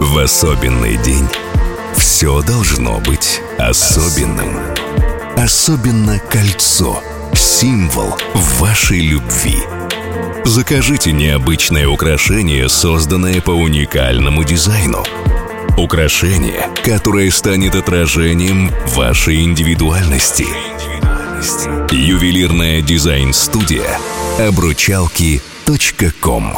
В особенный день все должно быть особенным. Особенно кольцо. Символ вашей любви. Закажите необычное украшение, созданное по уникальному дизайну. Украшение, которое станет отражением вашей индивидуальности. Ювелирная дизайн-студия обручалки.ком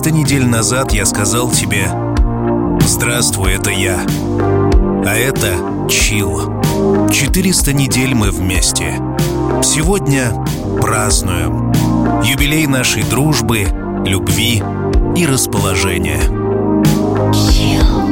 300 недель назад я сказал тебе «Здравствуй, это я». А это Чил. 400 недель мы вместе. Сегодня празднуем. Юбилей нашей дружбы, любви и расположения. Чил.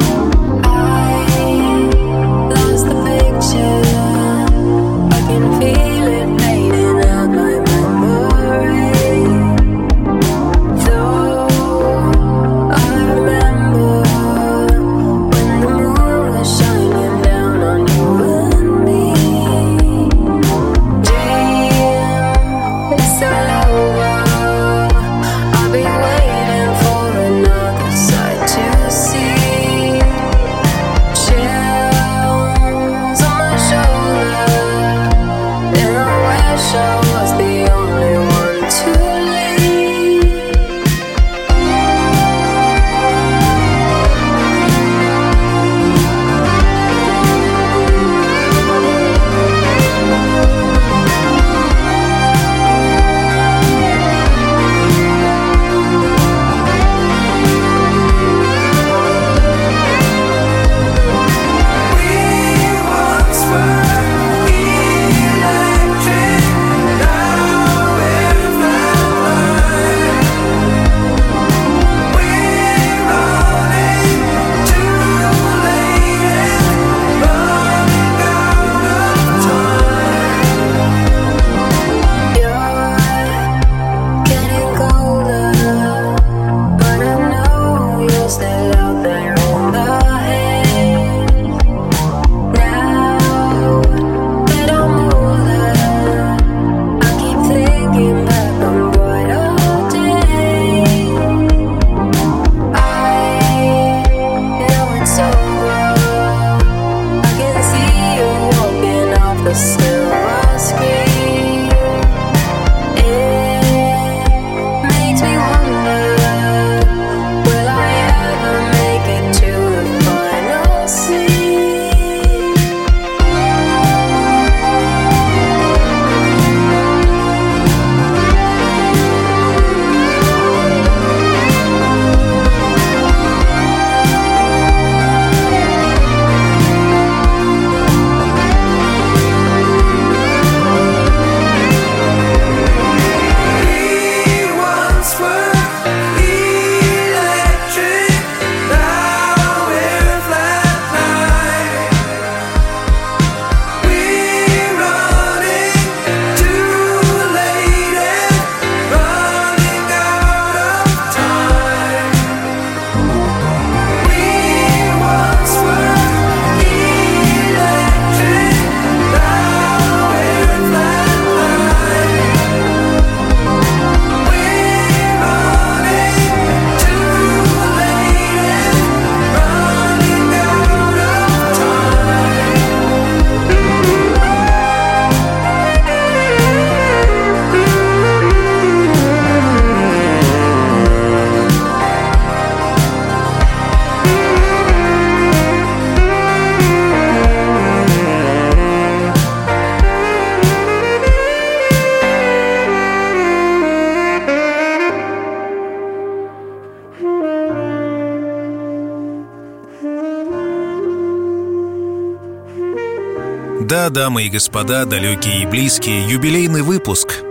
Да, дамы и господа, далекие и близкие, юбилейный выпуск,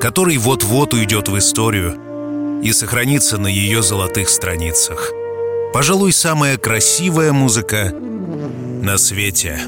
который вот-вот уйдет в историю и сохранится на ее золотых страницах. Пожалуй, самая красивая музыка на свете.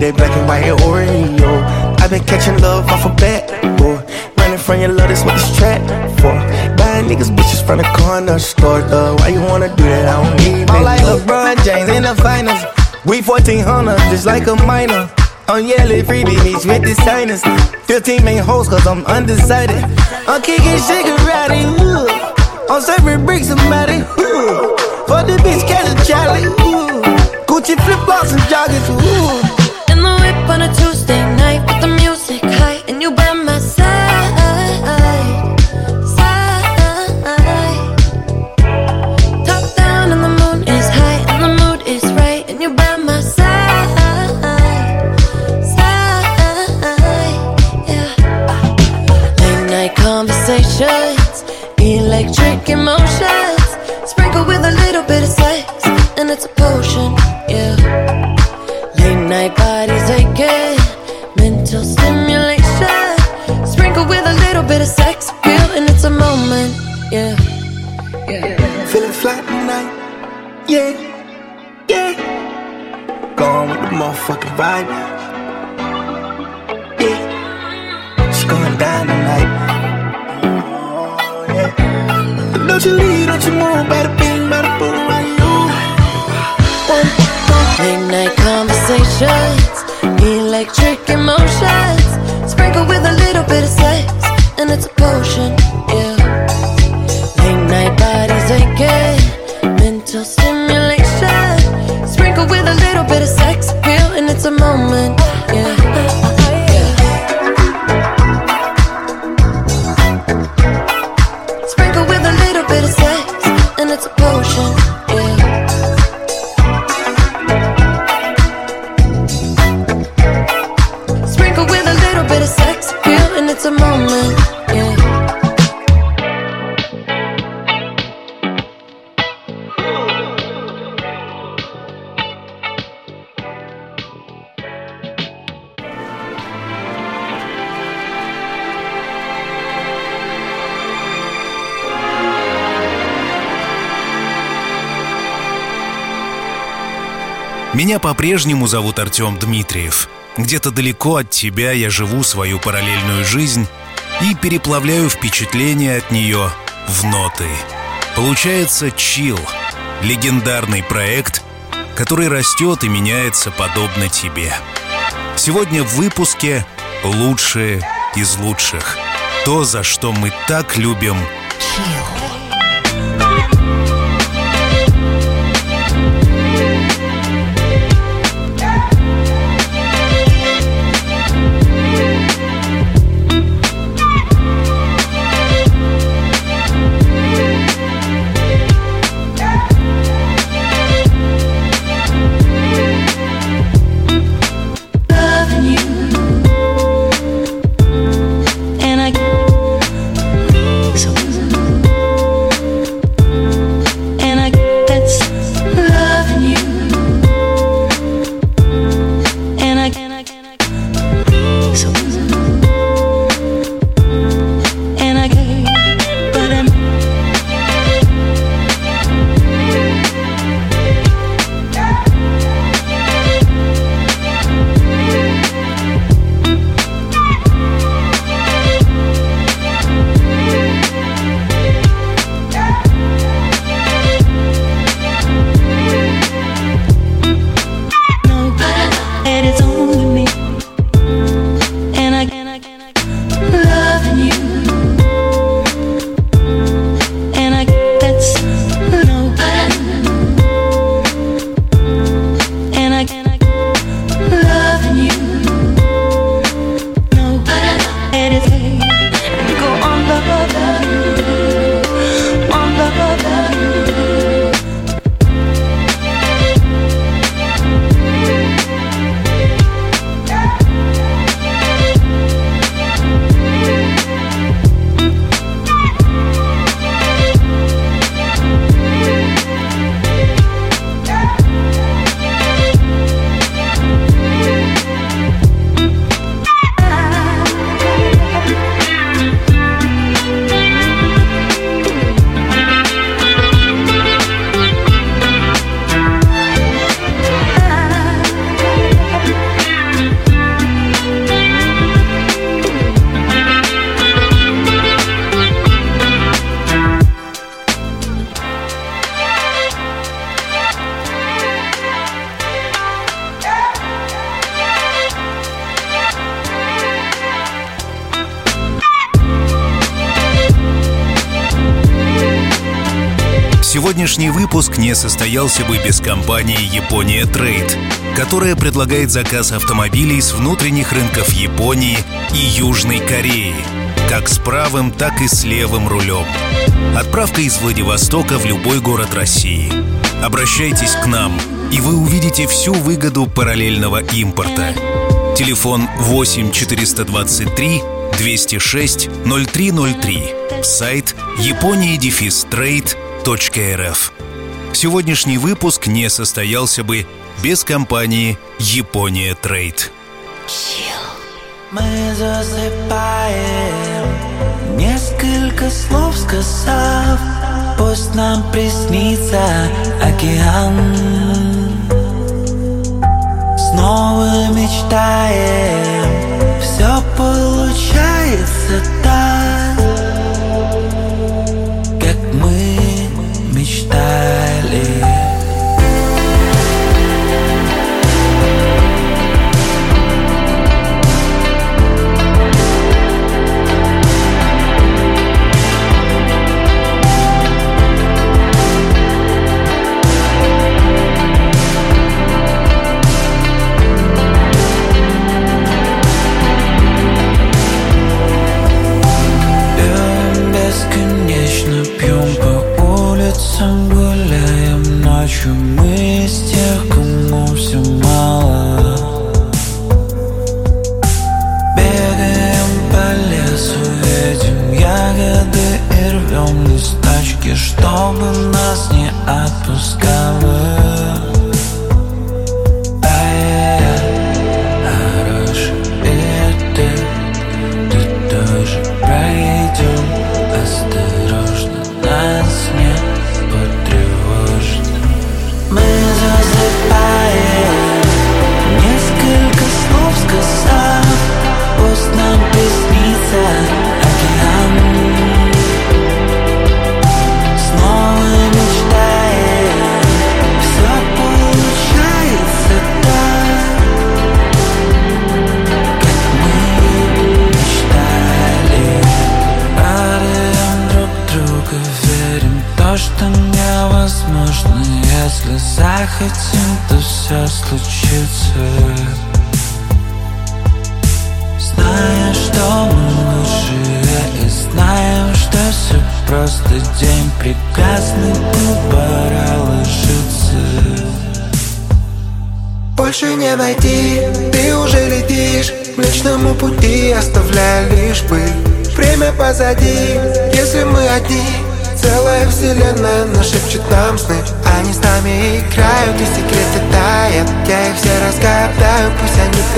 That black and white or Oreo. I've been catching love off a bat, boy. Running from your love, that's what this trap for. Buying niggas bitches from the corner store, though. Why you wanna do that? I don't even I'm like know. LeBron James in the finals. We 1400, just like a minor. I'm yelling freebie meets with the signers. 15 main hoes, cause I'm undecided. I'm kicking Shigarati, ooh. I'm serving bricks, somebody, ooh. For the bitch, catch a Charlie, ooh. Gucci flip flops and joggers, ooh on a two stimulation. Sprinkle with a little bit of sex appeal, and it's a moment. Yeah. Yeah. Feeling flat tonight, yeah, yeah. Going with the motherfucking vibe, yeah. It's going down tonight. Oh, yeah. Don't you leave, don't you move, bada bing, bada boom, right you. One, Late night conversations, electric emotions. Sprinkle with a little bit of sex, and it's a potion. Yeah. Late night bodies aching, mental stimulation. Sprinkle with a little bit of sex appeal, and it's a moment. Меня по-прежнему зовут Артем Дмитриев. Где-то далеко от тебя я живу свою параллельную жизнь и переплавляю впечатления от нее в ноты. Получается «Чил» — легендарный проект, который растет и меняется подобно тебе. Сегодня в выпуске «Лучшие из лучших». То, за что мы так любим loving не состоялся бы без компании Япония Трейд, которая предлагает заказ автомобилей с внутренних рынков Японии и Южной Кореи, как с правым, так и с левым рулем. Отправка из Владивостока в любой город России. Обращайтесь к нам, и вы увидите всю выгоду параллельного импорта. Телефон 8 423 206 0303. Сайт япония-трейд.рф. Сегодняшний выпуск не состоялся бы без компании Япония Трейд. Мы засыпаем, несколько слов сказав, пусть нам приснится океан. Снова мечтаем, все получается так, lately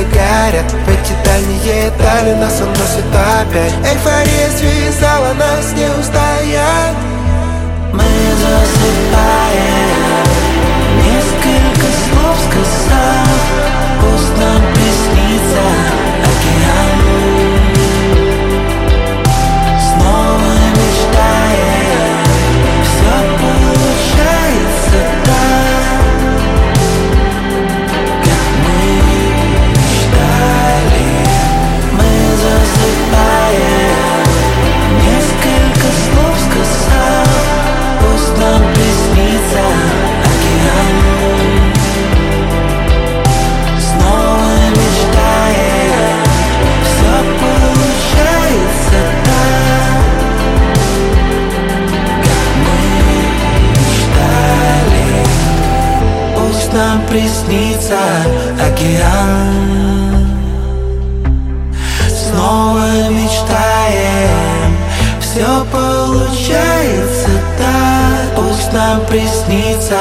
догорят В эти дальние дали нас уносит опять. Эйфория связала нас, не устоять Мы засыпаем. Несколько слов сказав приснится океан. Снова мечтаем Все получается так. Пусть нам приснится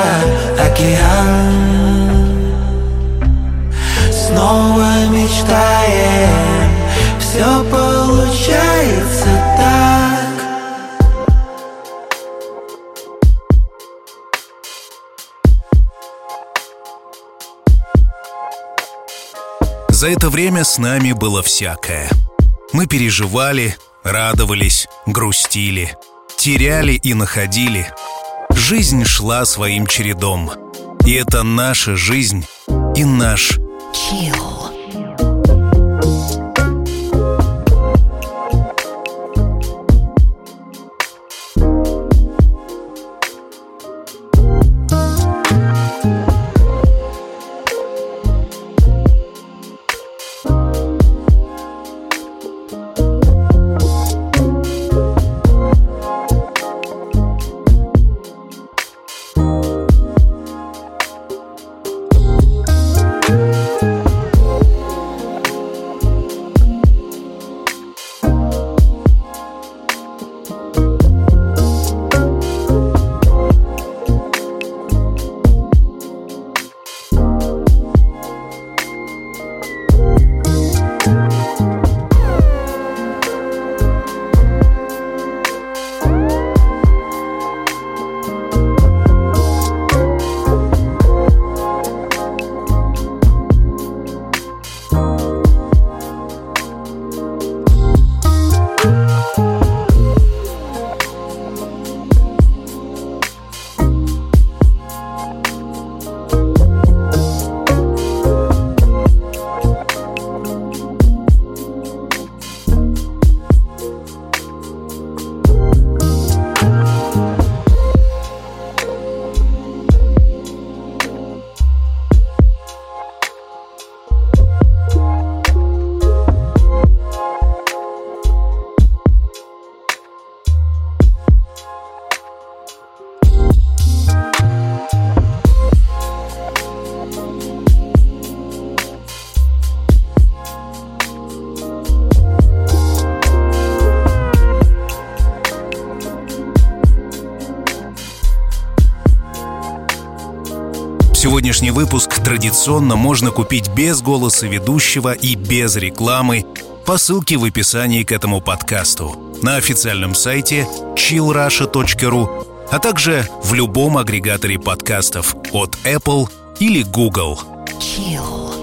океан. Снова мечтаем Все получается За это время с нами было всякое. Мы переживали, радовались, грустили, теряли и находили. Жизнь шла своим чередом. И это наша жизнь и наш Сегодняшний выпуск традиционно можно купить без голоса ведущего и без рекламы по ссылке в описании к этому подкасту на официальном сайте chillrusha.ru, а также в любом агрегаторе подкастов от Apple или Google. Chill.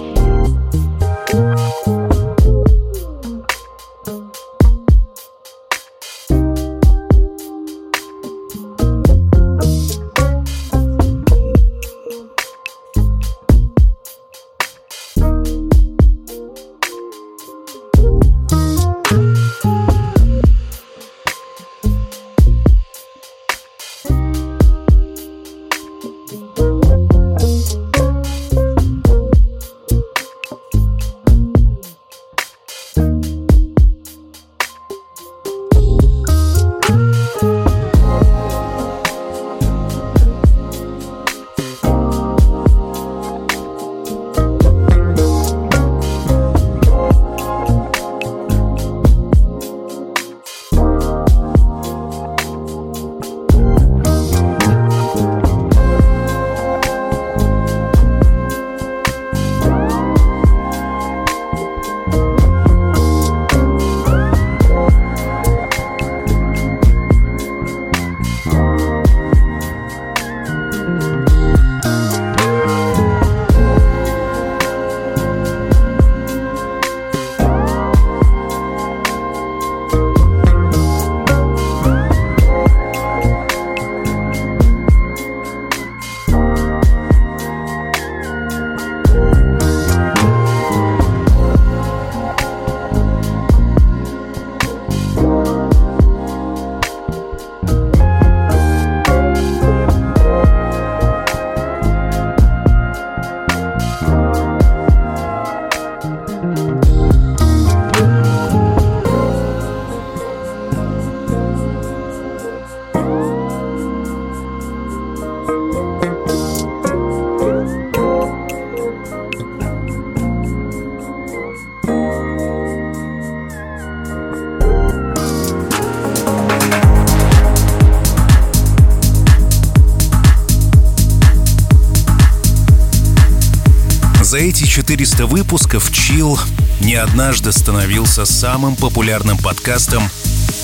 400 выпусков Chill не однажды становился самым популярным подкастом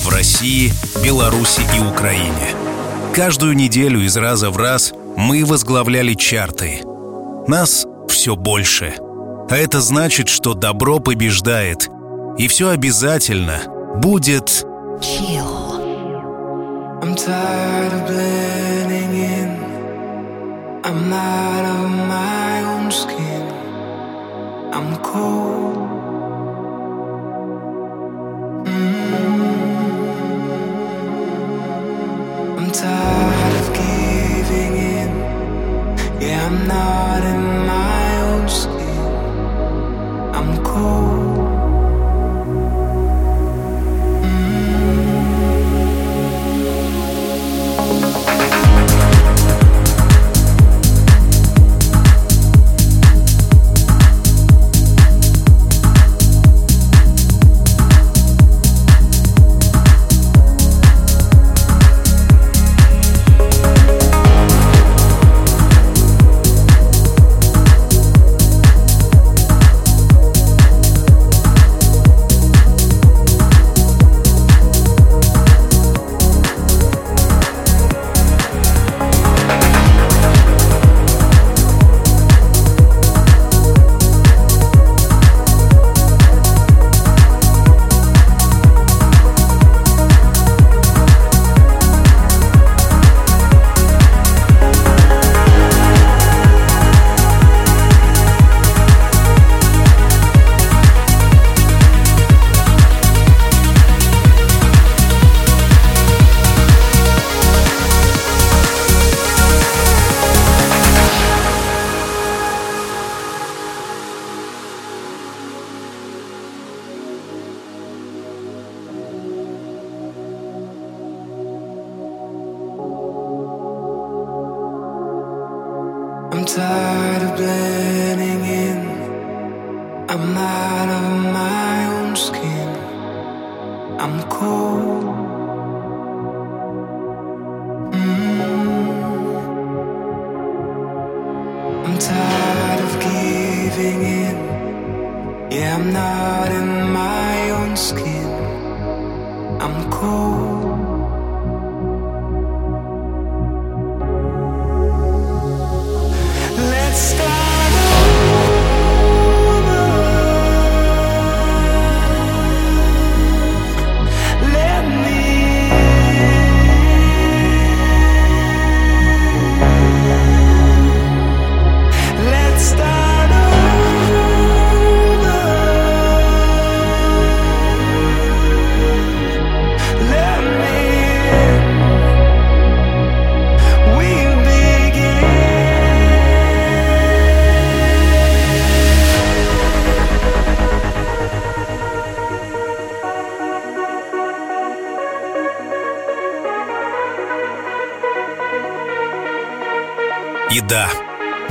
в России, Беларуси и Украине. Каждую неделю из раза в раз мы возглавляли чарты. Нас все больше. А это значит, что добро побеждает. И все обязательно будет... Chill. I'm tired of. I'm out of my own skin. I'm cold.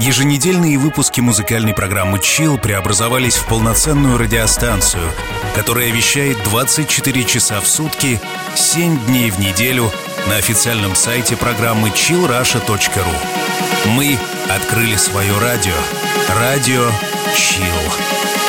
Еженедельные выпуски музыкальной программы «Чил» преобразовались в полноценную радиостанцию, которая вещает 24 часа в сутки, 7 дней в неделю на официальном сайте программы chillrusha.ru. Мы открыли свое радио. Радио «Чил».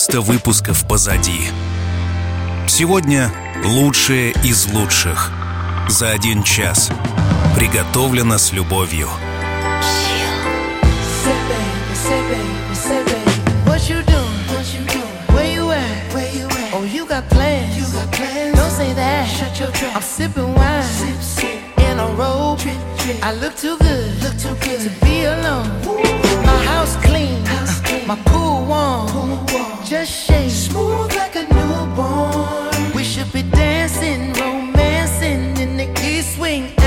400 выпусков позади. Сегодня лучшее из лучших. За один час. Приготовлено с любовью. I'm sipping wine sip, sip. in a robe. Trip, trip. I look too good, look too good to be alone. Ooh. My house clean My cool one, cool one. just shake smooth like a newborn. We should be dancing, romancing in the key swing.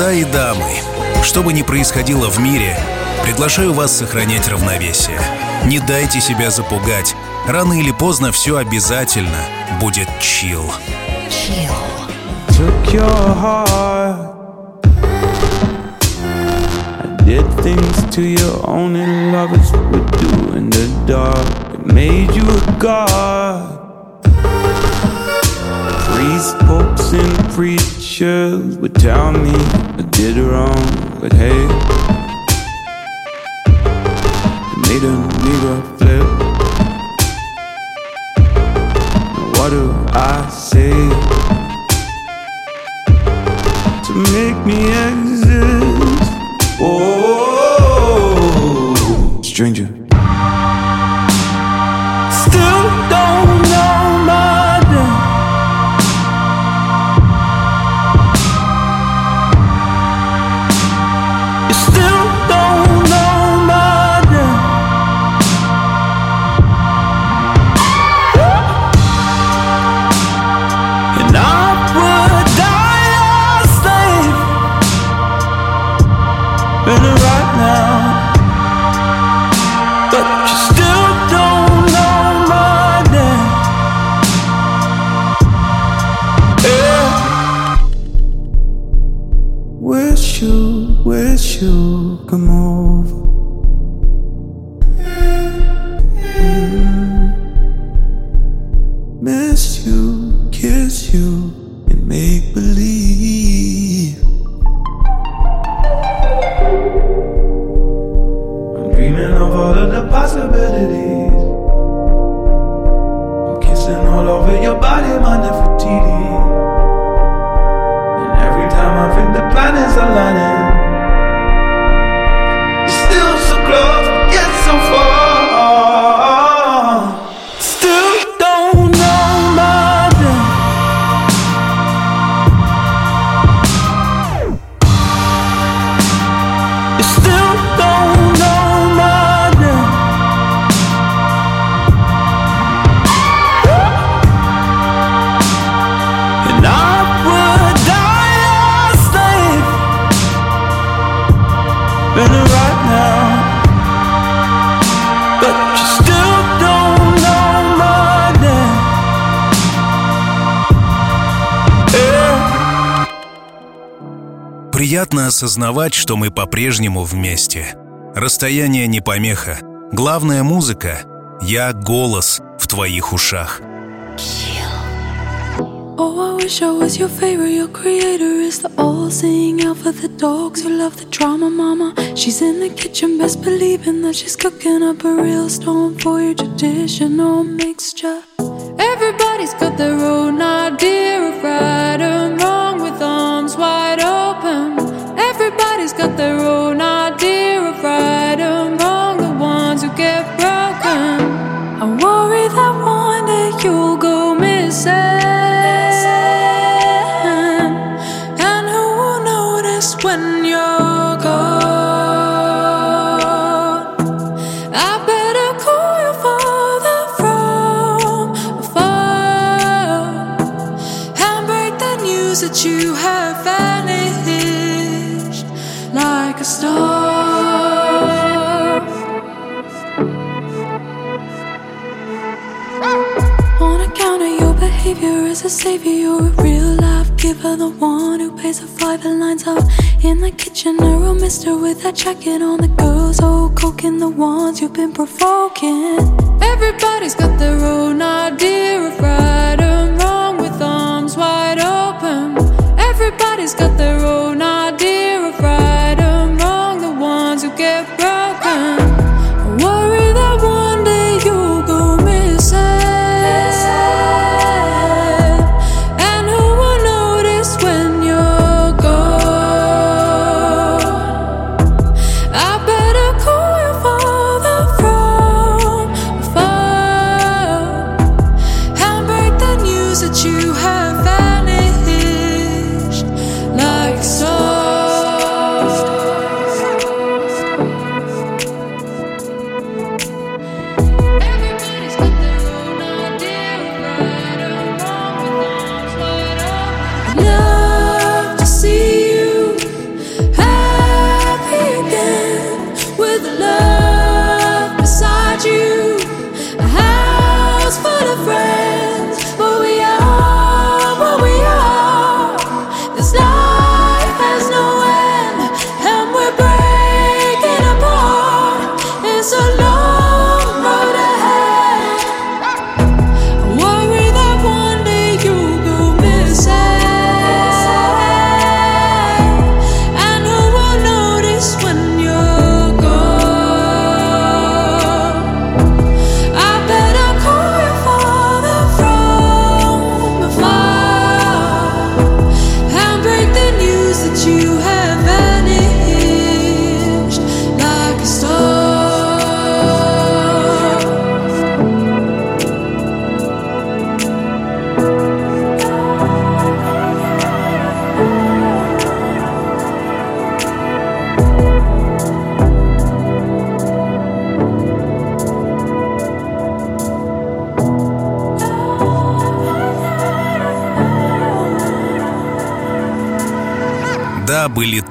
Господа и дамы, что бы ни происходило в мире, приглашаю вас сохранять равновесие. Не дайте себя запугать. Рано или поздно все обязательно будет чил. Your did things to you only lovers would do in the dark. It made you a god. Priests, popes, and preachers would tell me I did wrong, but hey, it made a mirror flip. Now What do I say to make me exist? Oh, stranger. you come over. Осознавать, что мы по-прежнему вместе. Расстояние не помеха. Главная музыка — я голос в твоих ушах. Oh, I wish I was your favorite. Your creator is the all seeing out for the dogs who love the drama, mama. She's in the kitchen, best believing that she's cooking up a real storm for your traditional mixture. Everybody's got their own idea of right a savior, you're a real life giver, the one who pays the five and lines up in the kitchen. A real mister with that jacket on, the girls all coking, the ones you've been provoking. Everybody's got their own idea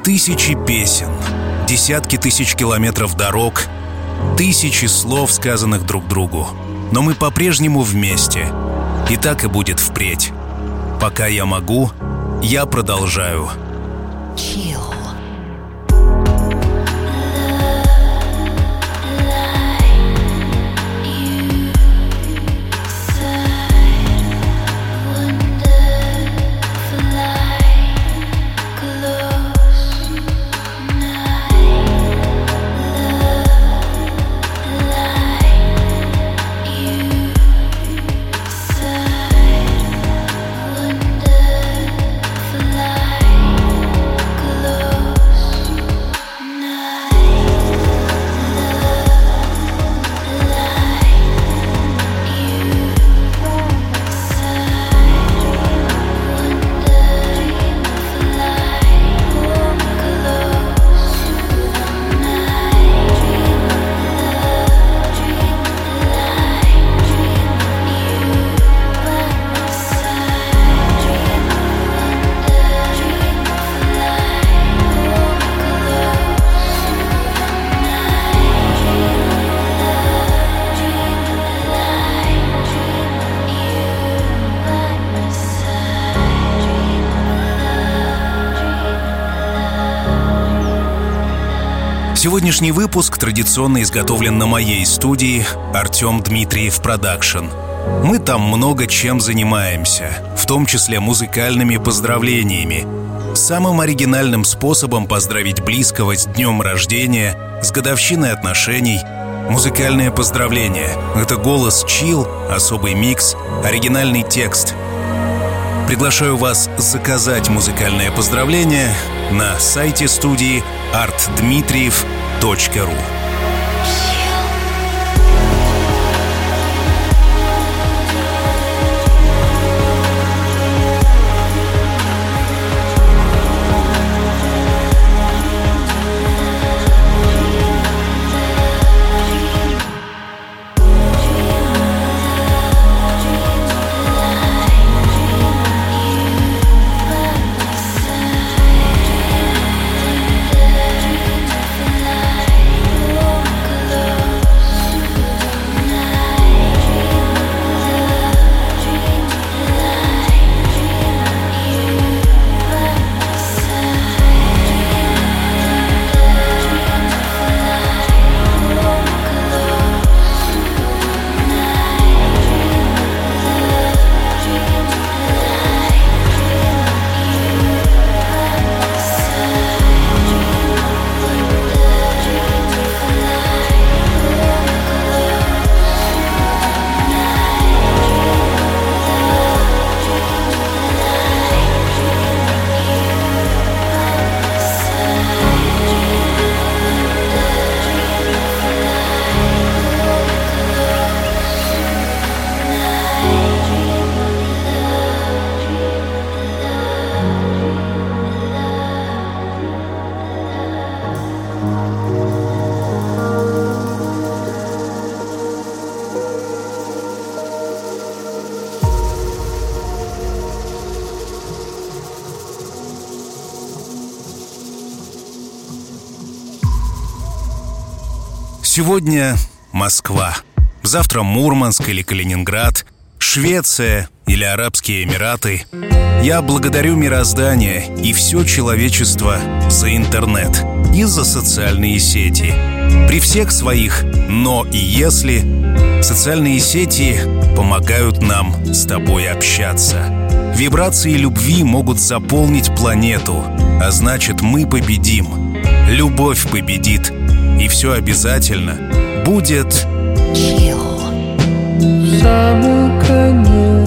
тысячи песен, десятки тысяч километров дорог, тысячи слов, сказанных друг другу. Но мы по-прежнему вместе. И так и будет впредь. Пока я могу, я продолжаю. Сегодняшний выпуск традиционно изготовлен на моей студии Артем Дмитриев Production. Мы там много чем занимаемся, в том числе музыкальными поздравлениями. Самым оригинальным способом поздравить близкого с днем рождения, с годовщиной отношений – музыкальное поздравление. Это голос Chill, особый микс, оригинальный текст. Приглашаю вас заказать музыкальное поздравление на сайте студии artdmitriev.ru Сегодня Москва. Завтра Мурманск или Калининград, Швеция или Арабские Эмираты. Я благодарю мироздание и все человечество за интернет и за социальные сети. При всех своих «но» и «если» социальные сети помогают нам с тобой общаться. Вибрации любви могут заполнить планету, а значит мы победим. Любовь победит – и все обязательно будет. Самый конец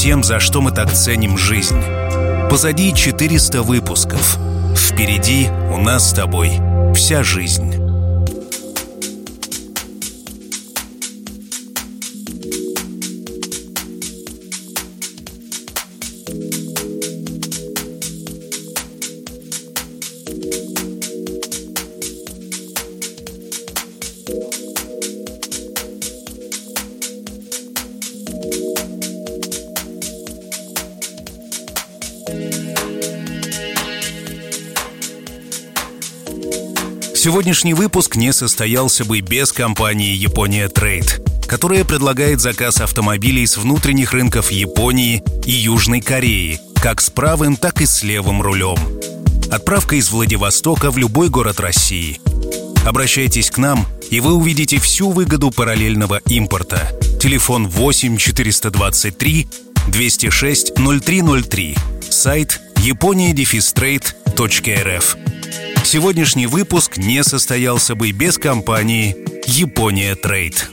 тем, за что мы так ценим жизнь. Позади 400 выпусков. Впереди у нас с тобой вся жизнь. Сегодняшний выпуск не состоялся бы без компании «Япония Трейд», которая предлагает заказ автомобилей с внутренних рынков Японии и Южной Кореи, как с правым, так и с левым рулем. Отправка из Владивостока в любой город России. Обращайтесь к нам, и вы увидите всю выгоду параллельного импорта. Телефон 8 423 206 0303. Сайт япония-трейд.рф. Сегодняшний выпуск не состоялся бы без компании «Япония Трейд».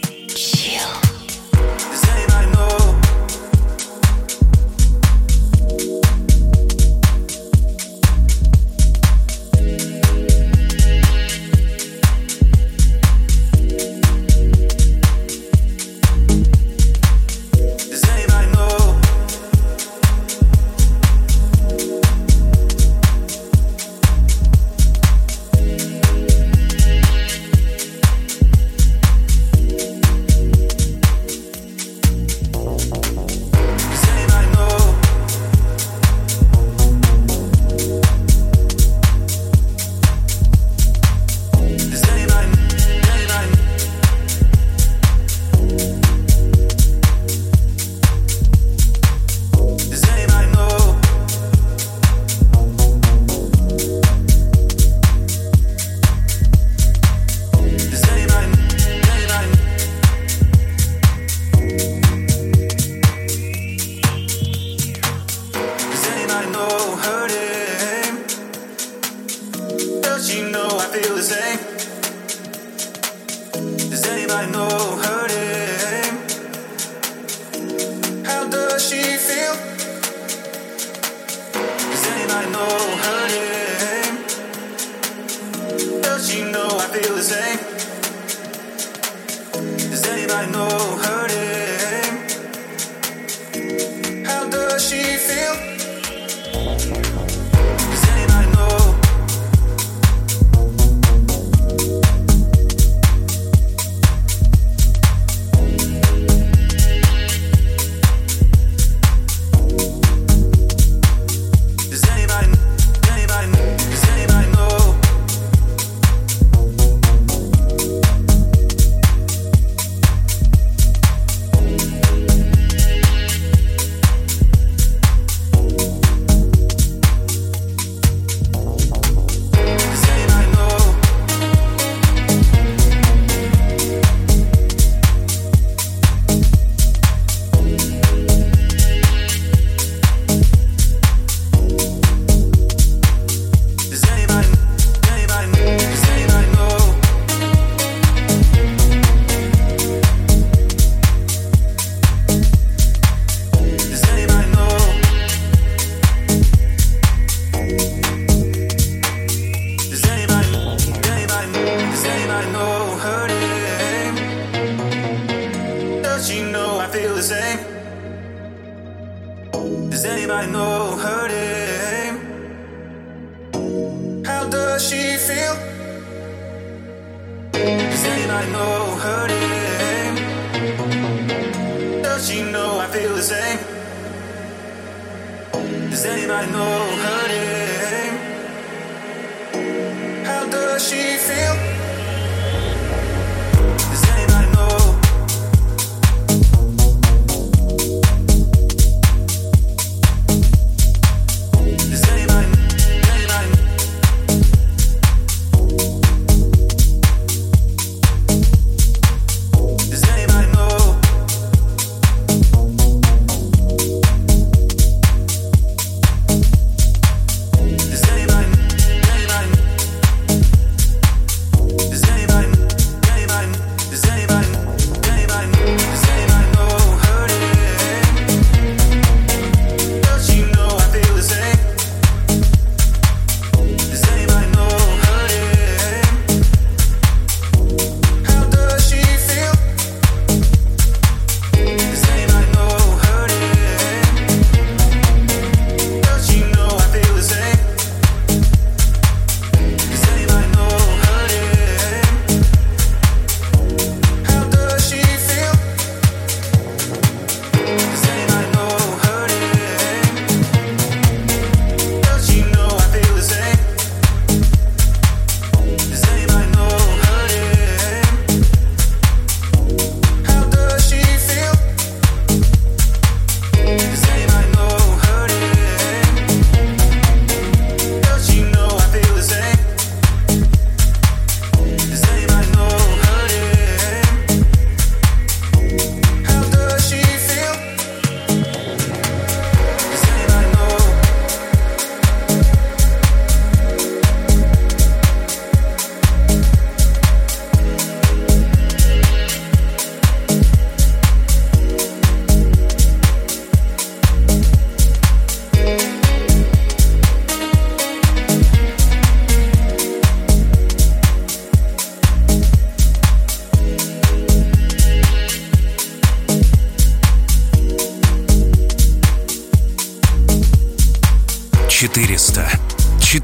she feel?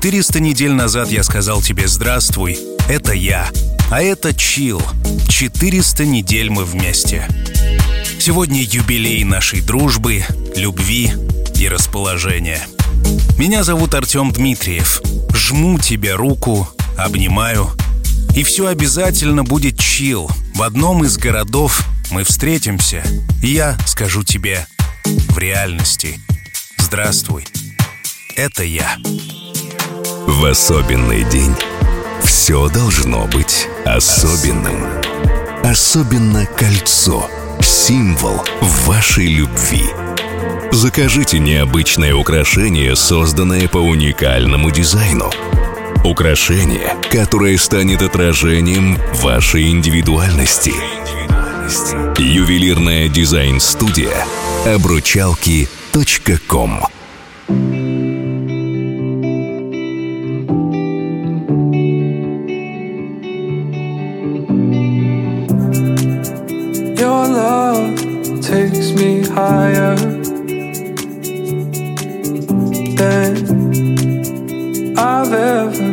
400 недель назад я сказал тебе «Здравствуй, это я». А это Чил. 400 недель мы вместе. Сегодня юбилей нашей дружбы, любви и расположения. Меня зовут Артем Дмитриев. Жму тебе руку, обнимаю. И все обязательно будет чил. В одном из городов мы встретимся, и я скажу тебе в реальности «Здравствуй, это я». В особенный день все должно быть особенным. Особенно кольцо – символ вашей любви. Закажите необычное украшение, созданное по уникальному дизайну. Украшение, которое станет отражением вашей индивидуальности. Ювелирная дизайн-студия обручалки.ком Your takes me higher than I've ever